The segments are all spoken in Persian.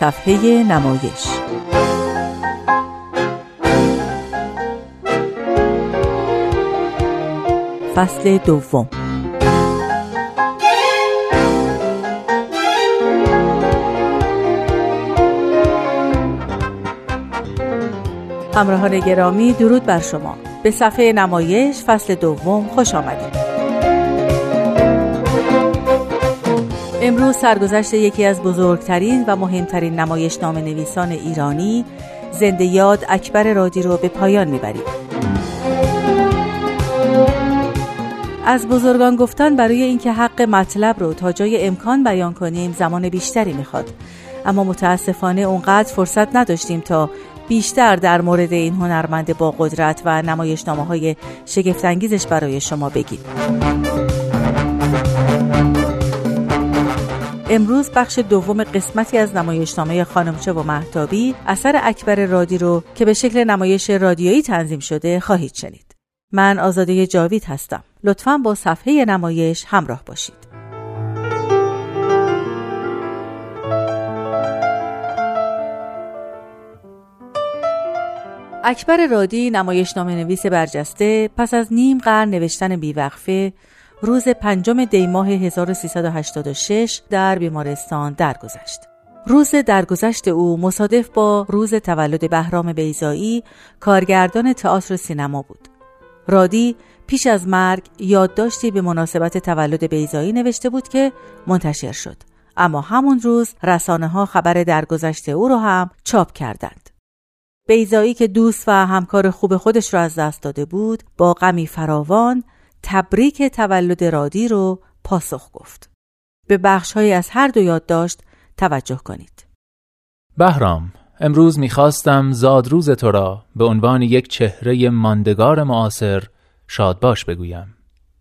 صفحه نمایش. فصل دوم. همراهان گرامی درود بر شما. به صفحه نمایش فصل دوم خوش آمدید. امروز سرگذشت یکی از بزرگترین و مهمترین نمایش نام نویسان ایرانی زنده یاد اکبر رادی رو به پایان می‌بریم. از بزرگان گفتن برای اینکه حق مطلب رو تا جای امکان بیان کنیم زمان بیشتری می‌خواد. اما متاسفانه اونقدر فرصت نداشتیم تا بیشتر در مورد این هنرمند با قدرت و نمایشنامه های شگفتانگیزش برای شما بگیم امروز بخش دوم قسمتی از نمایشنامه خانمچه و محتابی اثر اکبر رادی رو که به شکل نمایش رادیویی تنظیم شده خواهید شنید. من آزاده جاوید هستم. لطفا با صفحه نمایش همراه باشید. اکبر رادی نمایشنامه نویس برجسته پس از نیم قرن نوشتن بیوقفه روز پنجم دی ماه 1386 در بیمارستان درگذشت. روز درگذشت او مصادف با روز تولد بهرام بیزایی کارگردان تئاتر سینما بود. رادی پیش از مرگ یادداشتی به مناسبت تولد بیزایی نوشته بود که منتشر شد. اما همون روز رسانه ها خبر درگذشت او را هم چاپ کردند. بیزایی که دوست و همکار خوب خودش را از دست داده بود با غمی فراوان تبریک تولد رادی رو پاسخ گفت. به بخش های از هر دو یادداشت توجه کنید. بهرام امروز می‌خواستم زادروز تو را به عنوان یک چهره ماندگار معاصر شادباش بگویم.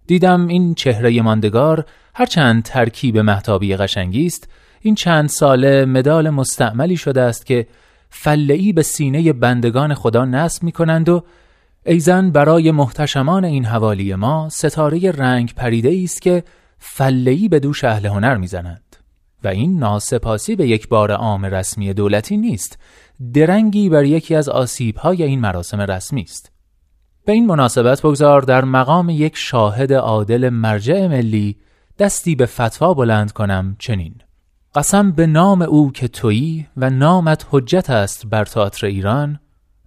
دیدم این چهره ماندگار هرچند ترکیب محتابی قشنگی است این چند ساله مدال مستعملی شده است که فلعی به سینه بندگان خدا نصب می کنند و ایزن برای محتشمان این حوالی ما ستاره رنگ پریده است که فلهی به دوش اهل هنر می‌زنند. و این ناسپاسی به یک بار عام رسمی دولتی نیست درنگی بر یکی از آسیبهای این مراسم رسمی است. به این مناسبت بگذار در مقام یک شاهد عادل مرجع ملی دستی به فتوا بلند کنم چنین. قسم به نام او که تویی و نامت حجت است بر تئاتر ایران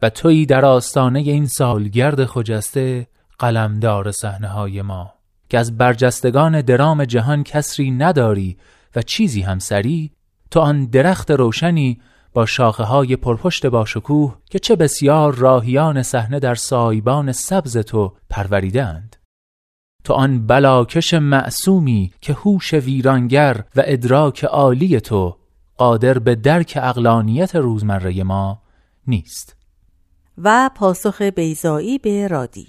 و تویی در آستانه این سالگرد خجسته قلمدار صحنه های ما که از برجستگان درام جهان کسری نداری و چیزی هم سری تو آن درخت روشنی با شاخه های پرپشت باشکوه که چه بسیار راهیان صحنه در سایبان سبز تو پروریدند تو آن بلاکش معصومی که هوش ویرانگر و ادراک عالی تو قادر به درک اقلانیت روزمره ما نیست. و پاسخ بیزایی به رادی.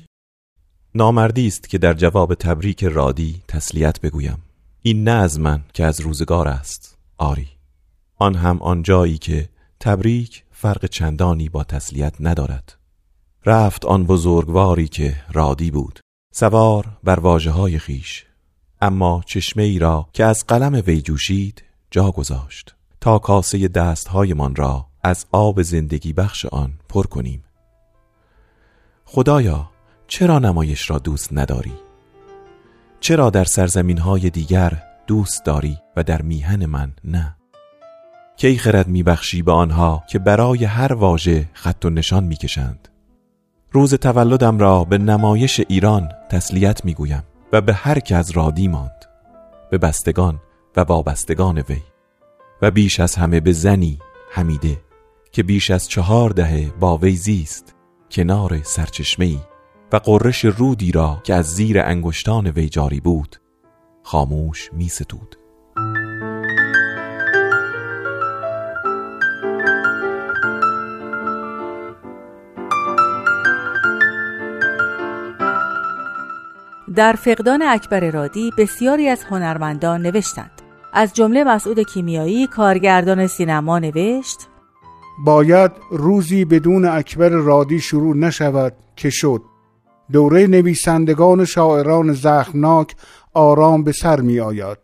نامردی است که در جواب تبریک رادی تسلیت بگویم. این نه از من که از روزگار است آری. آن هم آن جایی که تبریک فرق چندانی با تسلیت ندارد. رفت آن بزرگواری که رادی بود. سوار بر واجه های خیش اما چشمه ای را که از قلم وی جوشید جا گذاشت تا کاسه دستهایمان را از آب زندگی بخش آن پر کنیم خدایا چرا نمایش را دوست نداری؟ چرا در سرزمین های دیگر دوست داری و در میهن من نه؟ کی خرد میبخشی به آنها که برای هر واژه خط و نشان می‌کشند روز تولدم را به نمایش ایران تسلیت می‌گویم و به هر که از رادی ماند به بستگان و وابستگان وی و بیش از همه به زنی حمیده که بیش از چهار دهه با وی زیست کنار سرچشمه و قررش رودی را که از زیر انگشتان وی جاری بود خاموش می ستود. در فقدان اکبر رادی بسیاری از هنرمندان نوشتند. از جمله مسعود کیمیایی کارگردان سینما نوشت باید روزی بدون اکبر رادی شروع نشود که شد. دوره نویسندگان و شاعران زخمناک آرام به سر می آید.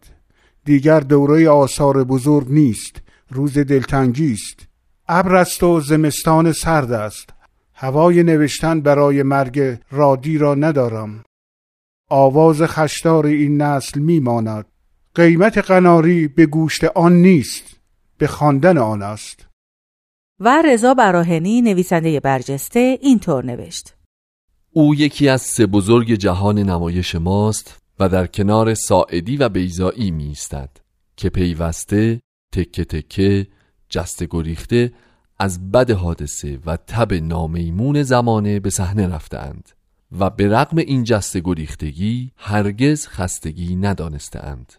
دیگر دوره آثار بزرگ نیست. روز دلتنگی است. ابر است و زمستان سرد است. هوای نوشتن برای مرگ رادی را ندارم. آواز خشدار این نسل میماند. قیمت قناری به گوشت آن نیست به خواندن آن است. و رضا براهنی نویسنده برجسته اینطور نوشت. او یکی از سه بزرگ جهان نمایش ماست و در کنار ساعدی و بیزایی می که پیوسته تکه تکه جست گریخته از بد حادثه و تب نامیمون زمانه به صحنه رفتند و به رغم این جست گریختگی هرگز خستگی ندانستند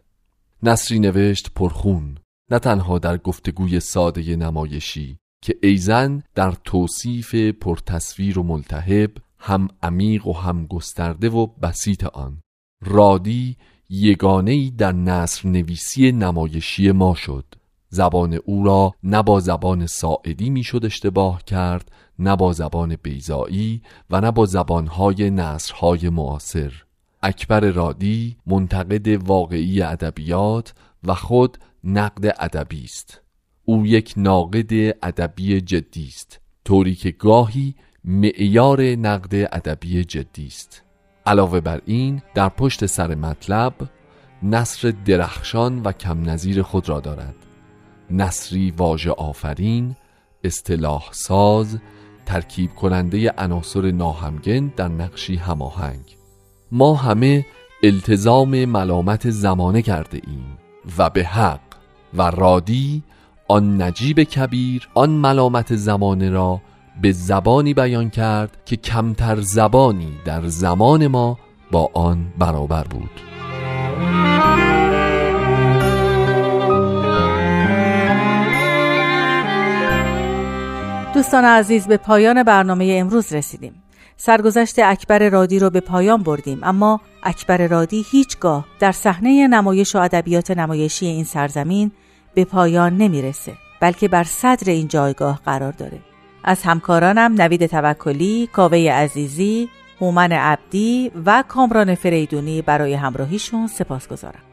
نصری نوشت پرخون نه تنها در گفتگوی ساده نمایشی که ایزن در توصیف پرتصویر و ملتهب هم عمیق و هم گسترده و بسیط آن. رادی یگانه در نصر نویسی نمایشی ما شد. زبان او را نه با زبان ساعدی می‌شد اشتباه کرد نه با زبان بیزایی و نه با زبانهای نصرهای معاصر. اکبر رادی منتقد واقعی ادبیات و خود نقد ادبی است. او یک ناقد ادبی جدی است طوری که گاهی معیار نقد ادبی جدی است. علاوه بر این در پشت سر مطلب نصر درخشان و کم نظیر خود را دارد. نصری واژه آفرین اصطلاح ساز ترکیب کننده عناصر ناهمگن در نقشی هماهنگ. ما همه التزام ملامت زمانه کرده ایم و به حق و رادی آن نجیب کبیر آن ملامت زمانه را به زبانی بیان کرد که کمتر زبانی در زمان ما با آن برابر بود. دوستان عزیز به پایان برنامه امروز رسیدیم سرگذشت اکبر رادی رو به پایان بردیم اما اکبر رادی هیچگاه در صحنه نمایش و ادبیات نمایشی این سرزمین به پایان نمی‌رسه بلکه بر صدر این جایگاه قرار داره از همکارانم نوید توکلی، کاوه عزیزی، هومن عبدی و کامران فریدونی برای همراهیشون سپاس گذارم.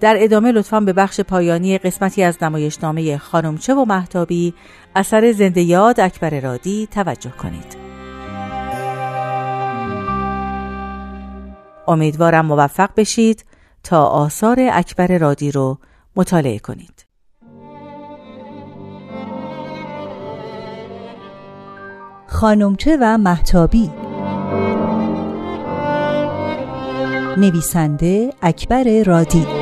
در ادامه لطفا به بخش پایانی قسمتی از نمایشنامه خانمچه و محتابی اثر زنده یاد اکبر رادی توجه کنید. امیدوارم موفق بشید تا آثار اکبر رادی رو مطالعه کنید. خانمچه و محتابی نویسنده اکبر رادی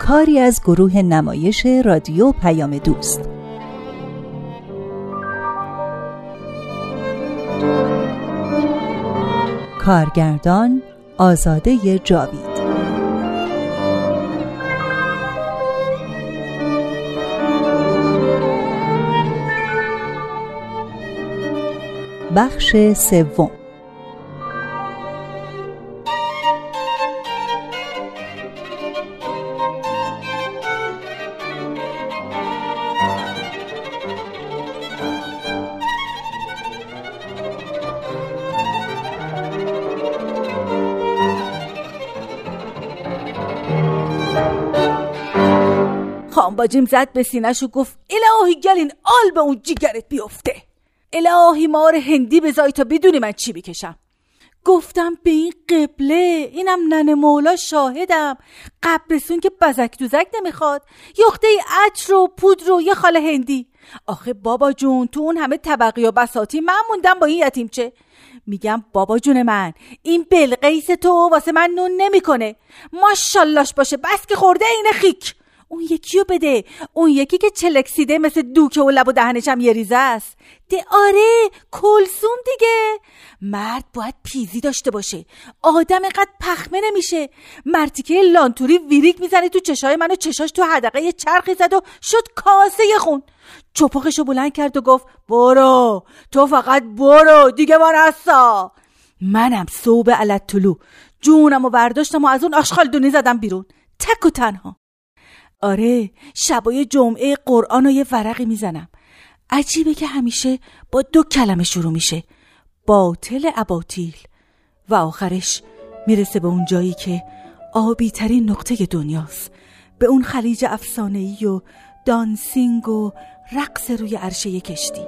کاری از گروه نمایش رادیو پیام دوست. کارگردان آزاده جاوید. بخش سوم. خانباجیم زد به سینش و گفت الهی گلین آل به اون جیگرت بیفته. الهی مار هندی بذاری تا بدونی من چی بکشم گفتم به این قبله اینم ننه مولا شاهدم قبرسون که بزک دوزک نمی‌خواد یخته عطر و پودر و یه خاله هندی. آخه بابا جون تو اون همه طبقی و بساتی من موندم با این یتیمچه میگم بابا جون من این بلقیس تو واسه من نون نمی‌کنه. ماشاللاش باشه بس که خورده این خیک. اون یکی رو بده. اون یکی که چلکسیده مثل دوکه و لب و دهنش هم یه ریزه است. ده آره کلسوم دیگه. مرد باید پیزی داشته باشه. آدم قد پخمه نمیشه. مرتیکه لانتوری ویریک می‌زنه تو چشای منو چشاش تو حدقه یه چرخی زد و شد کاسه خون. چپخشو بلند کرد و گفت برو تو فقط برو دیگه ما نسا منم صوب علت طلو جونم و برداشتم و از اون آشخال دونی زدم بیرون. تک و تنها. آره شبای جمعه قرآن و یه ورقی می‌زنم. عجیبه که همیشه با دو کلمه شروع میشه. باطل اباطیل. و آخرش می‌رسه به اون جایی که آبی ترین نقطه دنیاست. به اون خلیج افسانه‌ای و دانسینگ و رقص روی عرشه کشتی.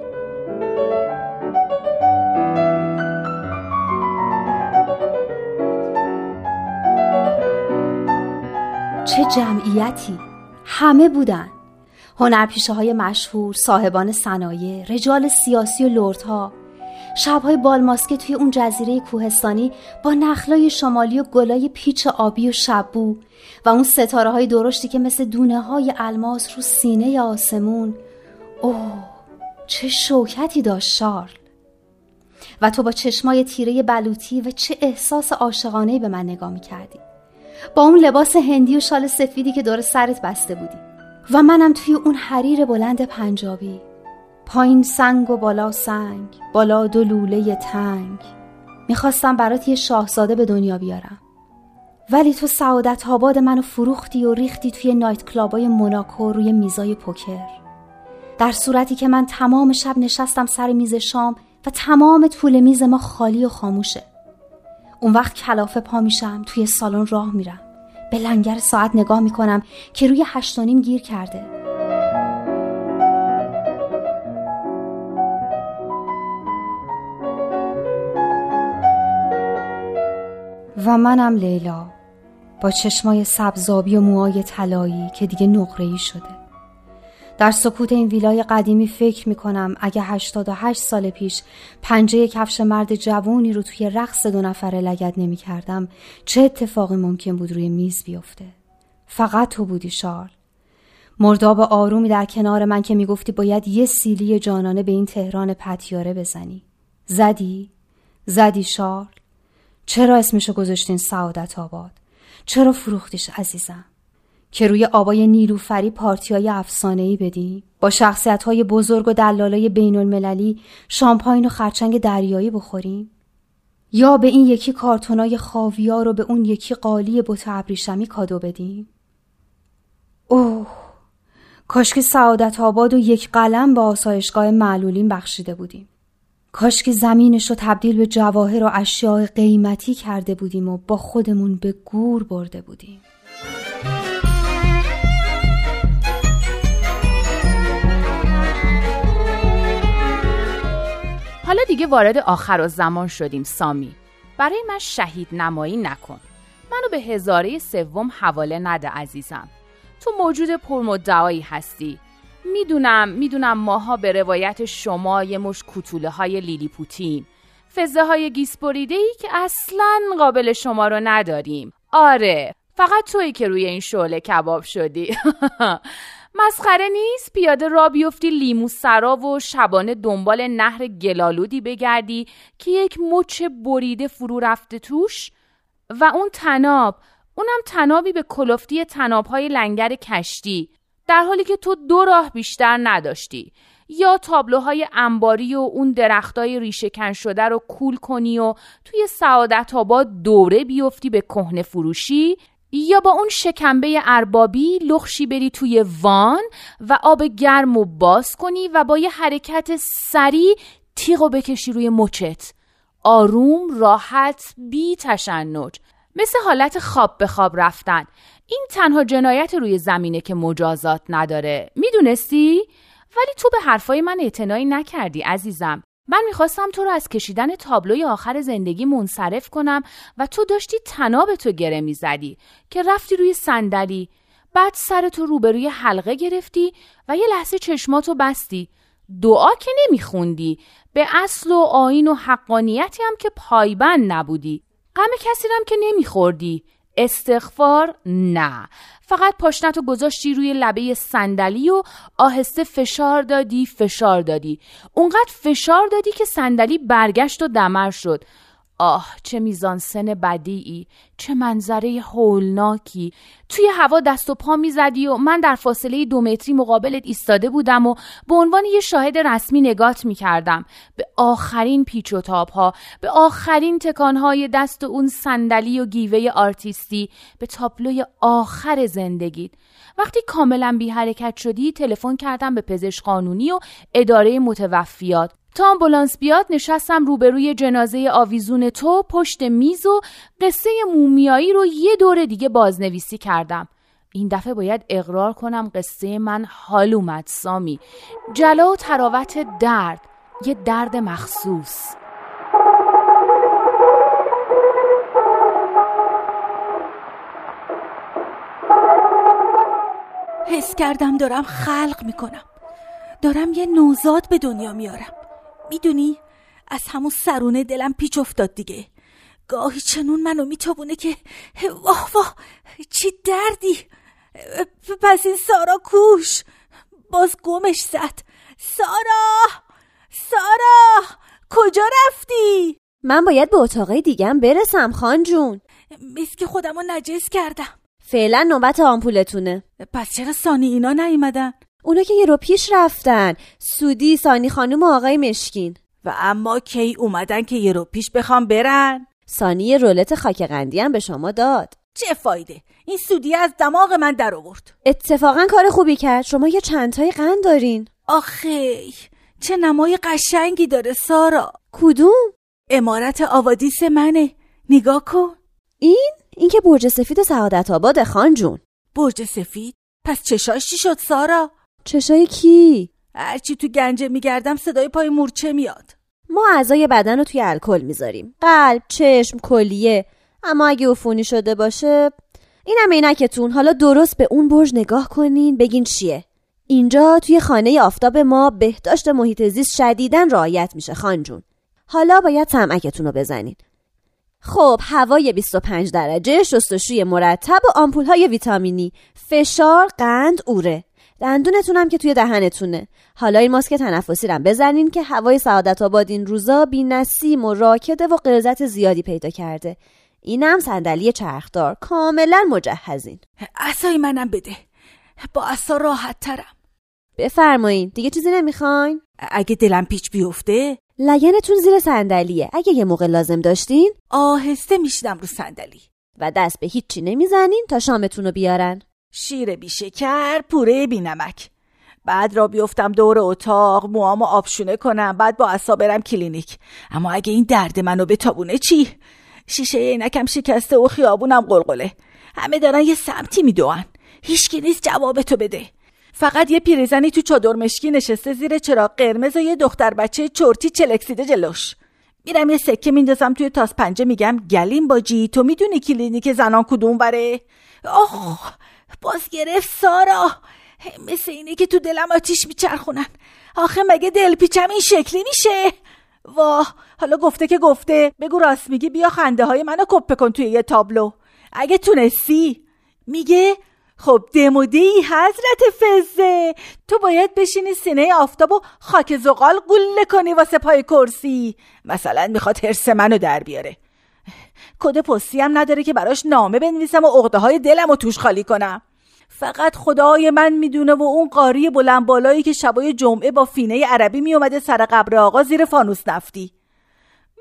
چه جمعیتی؟ همه بودن. هنرپیشه های مشهور صاحبان صنایع رجال سیاسی و لردها. شبهای بالماسکه توی اون جزیره کوهستانی با نخلای شمالی و گلای پیچ آبی و شبو و اون ستاره های درشتی که مثل دونه های الماس رو سینه آسمون. اوه چه شوکتی داشت شارل. و تو با چشمای تیره بلوطی و چه احساس عاشقانه به من نگاه می‌کردی. با اون لباس هندی و شال سفیدی که دور سرت بسته بودی. و منم توی اون حریر بلند پنجابی. پایین سنگ و بالا سنگ بالا دو لوله تنگ. می‌خواستم برات یه شاهزاده به دنیا بیارم. ولی تو سعادت آباد منو فروختی و ریختی توی نایت کلابای موناکو روی میزای پوکر. در صورتی که من تمام شب نشستم سر میز شام و تمام طول میز ما خالی و خاموشه. اون وقت کلافه پا میشم توی سالن راه میرم. به لنگر ساعت نگاه می‌کنم که روی هشتانیم گیر کرده. و منم لیلا با چشمای سبزابی و موهای طلایی که دیگه نقره‌ای شده. در سکوت این ویلای قدیمی فکر می‌کنم اگه 88 سال پیش پنجه کفش مرد جوونی رو توی رقص دو نفره لگد نمی کردم چه اتفاقی ممکن بود روی میز بیفته فقط تو بودی شارل مرداب آرومی در کنار من که می‌گفتی باید یه سیلی جانانه به این تهران پتیاره بزنی زدی؟ زدی شارل؟ چرا اسمشو گذاشتین سعادت آباد؟ چرا فروختیش عزیزم؟ که روی آبای نیلوفری پارتیای افسانه‌ای بدیم با شخصیت‌های بزرگ و دلالای بین المللی شامپاین و خرچنگ دریایی بخوریم. یا به این یکی کارتونای خاویار رو به اون یکی قالی بوت ابریشمی کادو بدیم. اوه کاش که سعادت آباد و یک قلم با آسایشگاه معلولین بخشیده بودیم. کاش که زمینش رو تبدیل به جواهر و اشیاء قیمتی کرده بودیم و با خودمون به گور برده بودیم. حالا دیگه وارد آخر و زمان شدیم سامی. برای من شهید نمایی نکن. منو به هزاره سوم حواله نده عزیزم. تو موجود پرمدعایی هستی. می‌دونم می‌دونم ماها به روایت شما یه مش کتوله های لیلی پوتین فزه های گیسپریده ای که اصلا قابل شما رو نداریم. آره فقط تویی که روی این شعله کباب شدی. مسخره نیست؟ پیاده را بیفتی لیمو سرا و شبانه دنبال نهر گلالودی بگردی که یک مچ بریده فرو رفته توش؟ و اون تناب اونم تنابی به کلفتی تنابهای لنگر کشتی در حالی که تو دو راه بیشتر نداشتی. یا تابلوهای انباری و اون درختای ریشه شده رو کول کنی و توی سعادت آباد دوره بیفتی به کهنه فروشی یا با اون شکمبه اربابی لخشی بری توی وان و آب گرم و باز کنی و با یه حرکت سریع تیغ و بکشی روی مچت. آروم راحت بی تشنج. مثل حالت خواب به خواب رفتن. این تنها جنایت روی زمینه که مجازات نداره. می‌دونستی؟ ولی تو به حرفای من اعتنایی نکردی عزیزم. من می‌خواستم تو رو از کشیدن تابلوی آخر زندگی منصرف کنم و تو داشتی تناب تو گره می‌زدی که رفتی روی صندلی. بعد سر تو روبروی حلقه گرفتی و یه لحظه چشماتو بستی. دعا که نمیخوندی. به اصل و آین و حقانیتی هم که پایبند نبودی. غم کسی هم که نمیخوردی. استغفار نه. فقط پاشنتو گذاشتی روی لبه صندلی و آهسته فشار دادی فشار دادی. اونقدر فشار دادی که صندلی برگشت و دمر شد. آه چه میزانسن بدیعی چه منظره هولناکی. توی هوا دست و پا می‌زدی و من در فاصله دو متری مقابلت ایستاده بودم و به عنوان یه شاهد رسمی نگات می‌کردم. به آخرین پیچ و تاب ها به آخرین تکانهای دست و اون صندلی و گیوه آرتیستی به تابلوی آخر زندگیت. وقتی کاملا بی حرکت شدی تلفن کردم به پزشک قانونی و اداره متوفیات. تا آمبولانس بیاد نشستم روبروی جنازه آویزون تو پشت میز و قصه مومیایی رو یه دور دیگه بازنویسی کردم. این دفعه باید اقرار کنم قصه من حال اومد سامی. جلا و تراوت درد یه درد مخصوص. حس کردم دارم خلق می‌کنم. دارم یه نوزاد به دنیا میارم. می‌دونی؟ از همون سرونه دلم پیچ افتاد دیگه. گاهی چنون منو میتابونه که واه واه چی دردی؟ پس این سارا کوش. باز گمش زد. سارا! سارا! کجا رفتی؟ من باید به اتاقای دیگم برسم خان جون. مثل که خودم رو نجس کردم. فعلا نوبت آمپولتونه. پس چرا سانی اینا نیومدن؟ اونا که یه رو پیش رفتن سودی سانی خانم و آقای مشکین و اما کی اومدن که یه رو پیش بخوام برن؟ سانی یه رولت خاک قندی هم به شما داد چه فایده؟ این سودی از دماغ من در آورد اتفاقا کار خوبی کرد شما یه چندتای قند دارین آخه چه نمای قشنگی داره سارا کدوم؟ امارت آوادیس منه نگاه کن این؟ این که برج سفید سعادت آباد خان جون برج سفید؟ پس چشاش چی شد سارا؟ چشای کی؟ هرچی تو گنجه میگردم صدای پای مورچه میاد. ما اعضای بدن رو توی الکل می‌ذاریم. قلب، چشم، کلیه. اما اگه عفونی شده باشه اینم عینکتون. حالا درست به اون برج نگاه کنین بگین چیه. اینجا توی خانه آفتاب ما بهداشت محیط زیست شدیدن رعایت میشه خان جون. حالا باید سمعکتون رو بزنین. خب هوای 25 درجه شستشوی مرتب و آمپول های ویتامینی. فشار قند اوره. دندونتونم که توی دهنتونه. حالا این ماسک تنفسی رم بزنین که هوای سعادت آباد این روزا بی نسیم و راکده و قرزت زیادی پیدا کرده. اینم صندلی چرخدار. کاملا مجهزین. اصای منم بده. با اصا راحت ترم. بفرمایین. دیگه چیزی نمی‌خواین؟ اگه دلم پیچ بیفته؟ لگنتون زیر صندلیه. اگه یه موقع لازم داشتین؟ آهسته می‌شدم رو صندلی. و دست به هیچی نمی‌زنین تا شامتون رو بیارن. شیر بی شکر پوره بی نمک بعد را بیفتم دور اتاق موامو آبشونه کنم بعد با اصا برم کلینیک. اما اگه این درد منو بتابونه چی؟ شیشه عینکم شکسته و خیابونم قلقله همه دارن یه سمتی میدوان. هیچکی نیست جوابتو بده. فقط یه پیرزنی تو چادر مشکی نشسته زیر چراغ قرمز و یه دختر بچه چرتی چلکسیده جلوش. میرم یه سکه میندازم توی تاس پنجه میگم گلیم باجی تو می‌دونی کلینیک زنان کدوم بره آخ باز گرفت سارا. مثل اینه که تو دلم آتیش میچرخونن. آخه مگه دل پیچم این شکلی میشه؟ واه حالا گفته که گفته. بگو راست میگی بیا خنده های منو کپه کن توی یه تابلو. اگه تونستی. میگه خب دمودی حضرت فزه تو باید بشینی سینه آفتاب و خاک زغال گله کنی واسه پای کرسی. مثلا می‌خواد حرس منو در بیاره. کد پستی هم نداره که براش نامه بنویسم و عقده های دلم رو توش خالی کنم. فقط خدای من می‌دونه و اون قاری بلند بالایی که شبای جمعه با فینه عربی میومده سر قبر آقا زیر فانوس نفتی.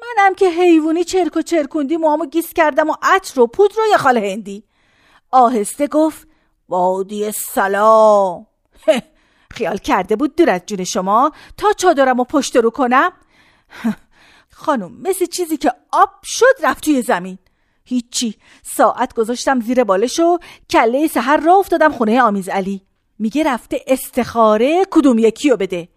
منم که حیوانی چرک و چرکوندی موامو گیس کردم و عطر و پودر رو یه خال هندی. آهسته گفت وادی سلام. خیال کرده بود دور از جون شما تا چادرم و پشت رو کنم. خانم مثل چیزی که آب شد رفت توی زمین. هیچی. ساعت گذاشتم زیر بالش و کله سهر را افتادم خونه آمیز علی. میگه رفته استخاره کدوم یکی رو بده.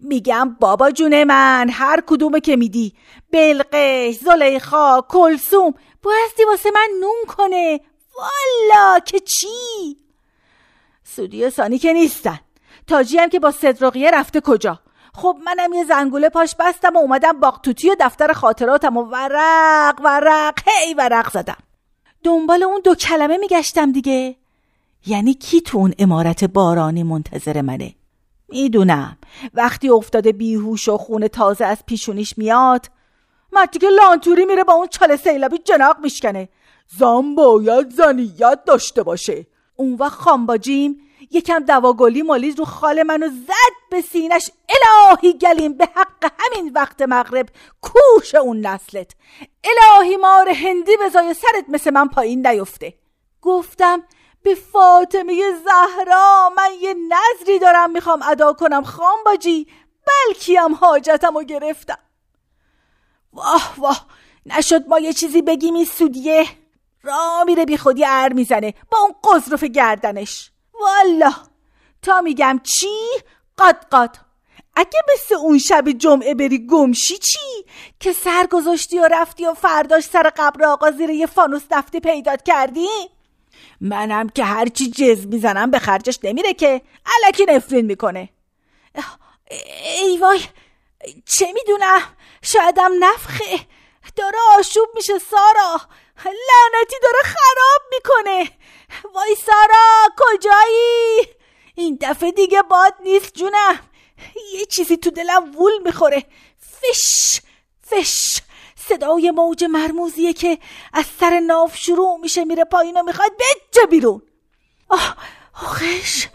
میگم بابا جون من هر کدومه که میدی. بلقش زلیخا کلسوم بایستی واسه من نون کنه. والا که چی؟ سودی و سانی که نیستن. تاجی هم که با صدرقیه رفته کجا؟ خب منم یه زنگوله پاش بستم و اومدم باقتوتی و دفتر خاطراتم و ورق ورق هی ورق زدم. دنبال اون دو کلمه میگشتم دیگه. یعنی کی تو اون امارت بارانی منتظر منه؟ می‌دونم. وقتی افتاده بیهوش و خون تازه از پیشونیش میاد مردی که لانتوری میره با اون چاله سیلابی جناق میشکنه. زن باید زنیت داشته باشه. اون وقت خانباجیم یکم دواگلی مالید رو خال منو زد. به سینش الهی گلیم به حق همین وقت مغرب کوش اون نسلت. الهی مار هندی بزای سرت مثل من پایین نیفته. گفتم به فاطمه زهرا من یه نظری دارم می‌خوام ادا کنم خان باجی بلکی هم حاجتم رو گرفتم. واه واه نشد ما یه چیزی بگیم این سودیه. را میره بی خودی ار می‌زنه با اون قذرف گردنش. والا تا میگم چی؟ قد قد اگه مثل اون شب جمعه بری گمشی چی؟ که سر گذاشتی و رفتی و فرداش سر قبر آقا زیر یه فانوس نفتی پیدات کردی؟ منم که هرچی جز می‌زنم به خرجش نمیره که. علکی نفرین می‌کنه. ای وای چه می‌دونم؟ شایدم نفخه داره آشوب میشه سارا. لعنتی داره خراب می‌کنه. وای سارا کجایی؟ این دفعه دیگه باد نیست جونم. یه چیزی تو دلم وول می‌خوره. فش فش. صدای موج مرموزیه که از سر ناف شروع میشه میره پایین و می‌خواد بجه بیرون. آه آخش.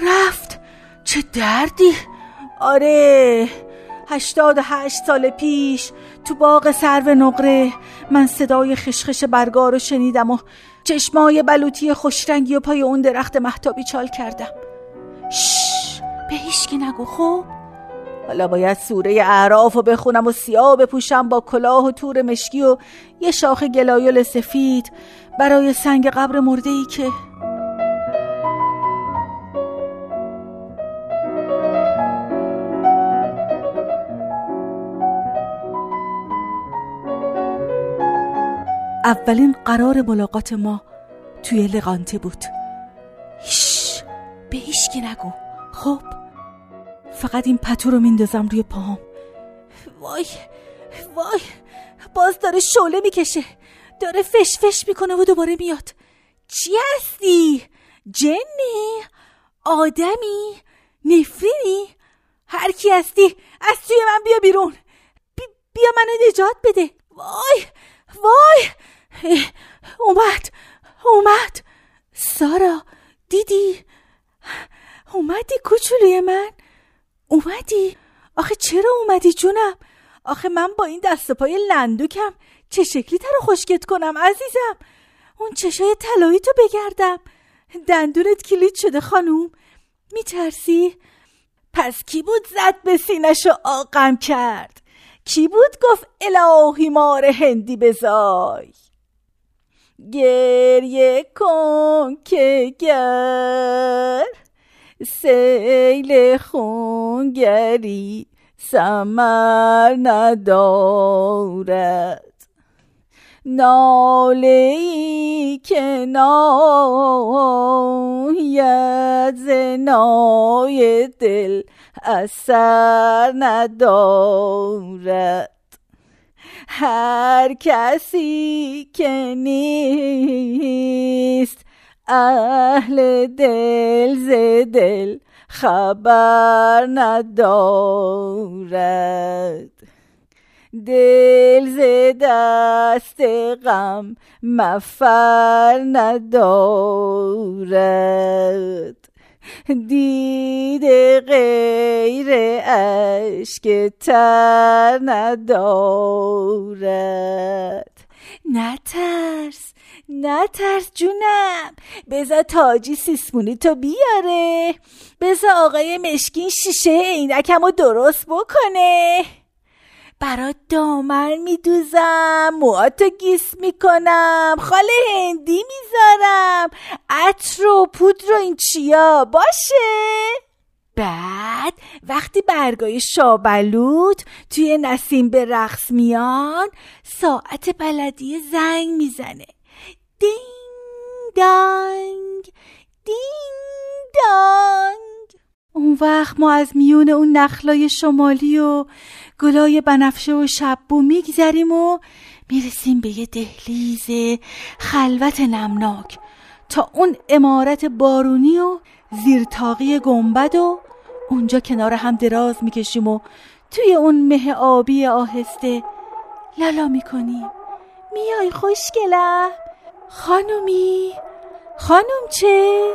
رفت. چه دردی. آره هشتاد هشت سال پیش تو باغ سرو نقره من صدای خشخش برگار رو شنیدم و چشمای بلوطی خوشرنگی و پای اون درخت محتابی چال کردم. شش به هیچکی نگو خوب؟ حالا باید سوره اعراف رو بخونم و سیاه بپوشم با کلاه و تور مشکی و یه شاخ گلایل سفید برای سنگ قبر مرده ای که اولین قرار ملاقات ما توی لغانته بود هیش به هیچکی نگو خب فقط این پتو رو میندازم روی پاهم وای وای باز داره شعله می‌کشه داره فش فش می‌کنه و دوباره میاد چی هستی؟ جنی؟ آدمی؟ نفرینی؟ هر کی هستی از توی من بیا بیرون بیا منو نجات بده وای وای اومد اومد. سارا دیدی؟ اومدی کوچولوی من؟ اومدی؟ آخه چرا اومدی جونم؟ آخه من با این دست پای لندوکم. چه شکلی تر خوشگت کنم عزیزم؟ اون چشای طلایی تو بگردم. دندونت کلید شده خانوم. میترسی؟ پس کی بود زد به سینش آقم کرد؟ کی بود گفت الهی مار هندی بزای؟ گریه کن که گر سیل خونگری سمر ندارد ناله ای که ناید زنای دل اثر ندارد هر کسی که نیست اهل دل ز دل خبر ندارد. دل ز دست غم مفر ندارد. دید غیر اشک تر ندارد. نترس نترس جونم. بزا تاجی سیسمونی تو بیاره. بزا آقای مشکین شیشه عینکم رو درست بکنه. برات دامن میدوزم موهاتو گیس می‌کنم خاله هندی می‌ذارم. عطر و پودر و این چیا باشه. بعد وقتی برگای شابلوت توی نسیم به رقص میان ساعت بلدی زنگ می‌زنه. دینگ دانگ دینگ دانگ. اون وقت ما از میون اون نخلای شمالی و گلای بنفشه و شبو میگذریم و می‌رسیم به یه دهلیز خلوت نمناک. تا اون امارت بارونی و زیرتاقی گنبد و اونجا کنار هم دراز می‌کشیم و توی اون مه آبی آهسته لالا می‌کنیم. میای خوشگلم خانومی خانوم چه؟